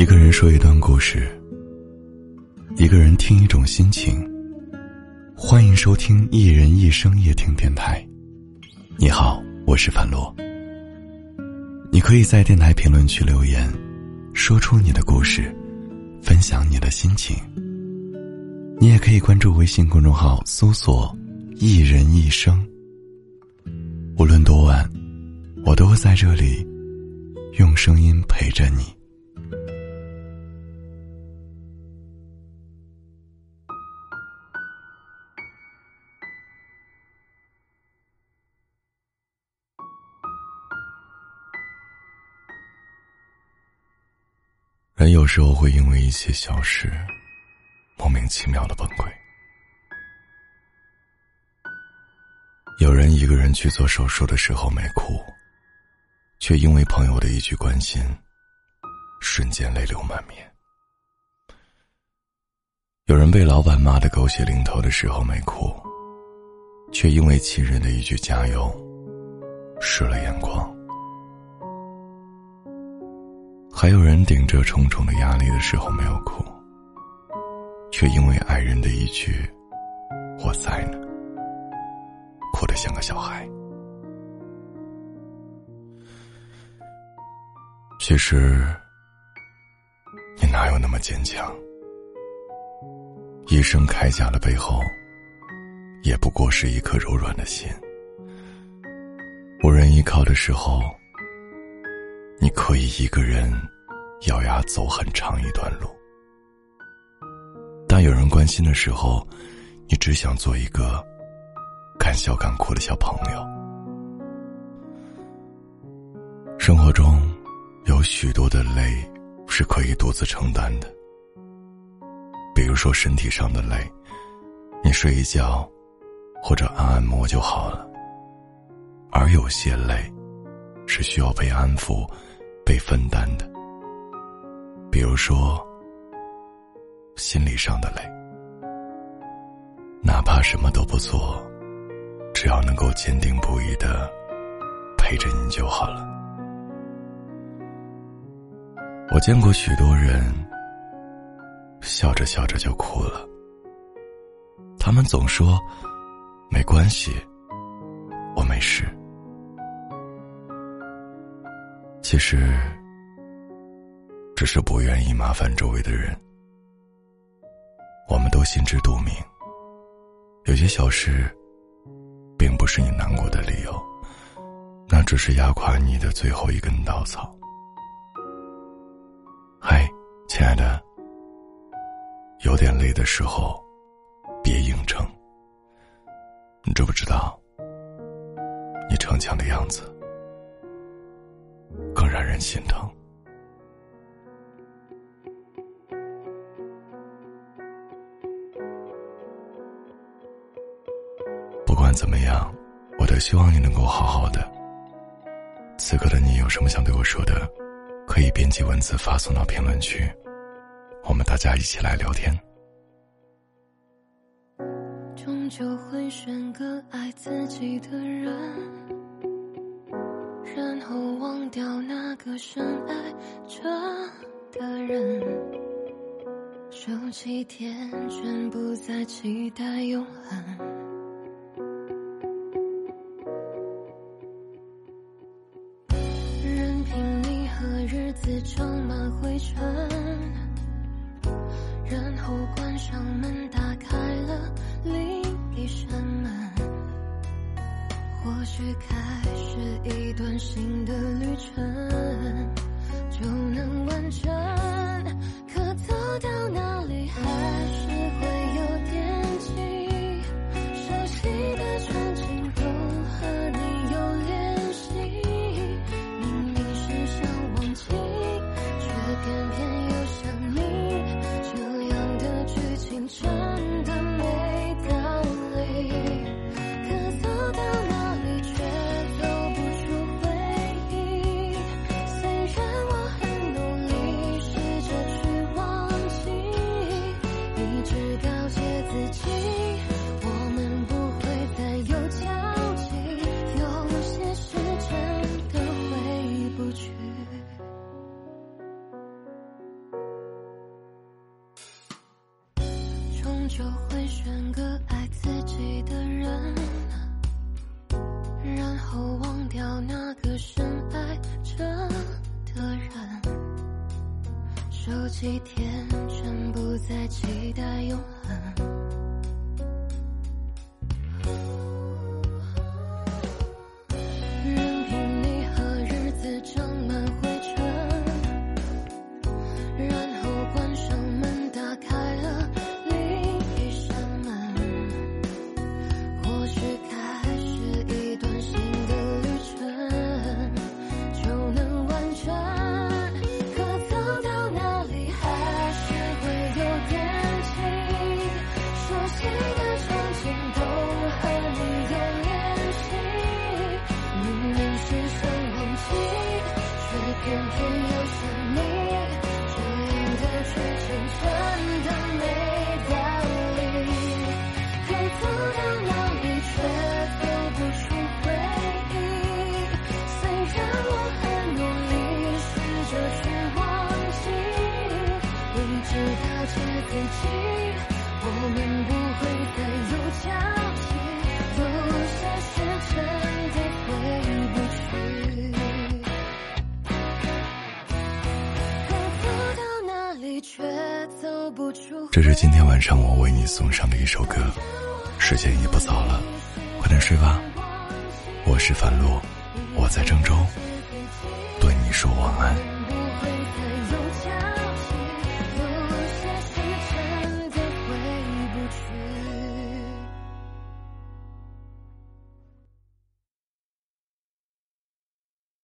一个人说一段故事，一个人听一种心情。欢迎收听《一人一生夜听电台》。你好，我是樊洛。你可以在电台评论区留言，说出你的故事，分享你的心情。你也可以关注微信公众号，搜索“一人一生”。无论多晚，我都会在这里，用声音陪着你。人有时候会因为一些小事，莫名其妙的崩溃。有人一个人去做手术的时候没哭，却因为朋友的一句关心，瞬间泪流满面。有人被老板骂得狗血淋头的时候没哭，却因为亲人的一句加油，湿了眼眶。还有人顶着重重的压力的时候没有哭，却因为爱人的一句“我在呢”，哭得像个小孩。其实，你哪有那么坚强？一生铠甲的背后，也不过是一颗柔软的心。无人依靠的时候。你可以一个人咬牙走很长一段路，当有人关心的时候，你只想做一个敢笑敢哭的小朋友。生活中有许多的累是可以独自承担的，比如说身体上的累，你睡一觉或者按按摩就好了；而有些累是需要被安抚。被分担的，比如说心理上的累，哪怕什么都不做，只要能够坚定不移的陪着你就好了。我见过许多人笑着笑着就哭了，他们总说没关系，我没事。其实，只是不愿意麻烦周围的人。我们都心知肚明，有些小事，并不是你难过的理由，那只是压垮你的最后一根稻草。嗨，亲爱的，有点累的时候，别硬撑。你知不知道，你逞强的样子？更让人心疼。不管怎么样，我都希望你能够好好的。此刻的你有什么想对我说的，可以编辑文字发送到评论区，我们大家一起来聊天。终究会选个爱自己的人。然后忘掉那个深爱着的人，收起天真，不再期待永恒。或许开始一段新的旅程，就能完成。可走到哪里还是会有点就会选个爱自己的人，然后忘掉那个深爱着的人。手机天真不再期待永恒。自己，我们不会再有交集，有些事真的回不去。可走到哪里却走不出。这是今天晚上我为你送上的一首歌，时间也不早了，快点睡吧。我是樊洛，我在郑州，对你说晚安。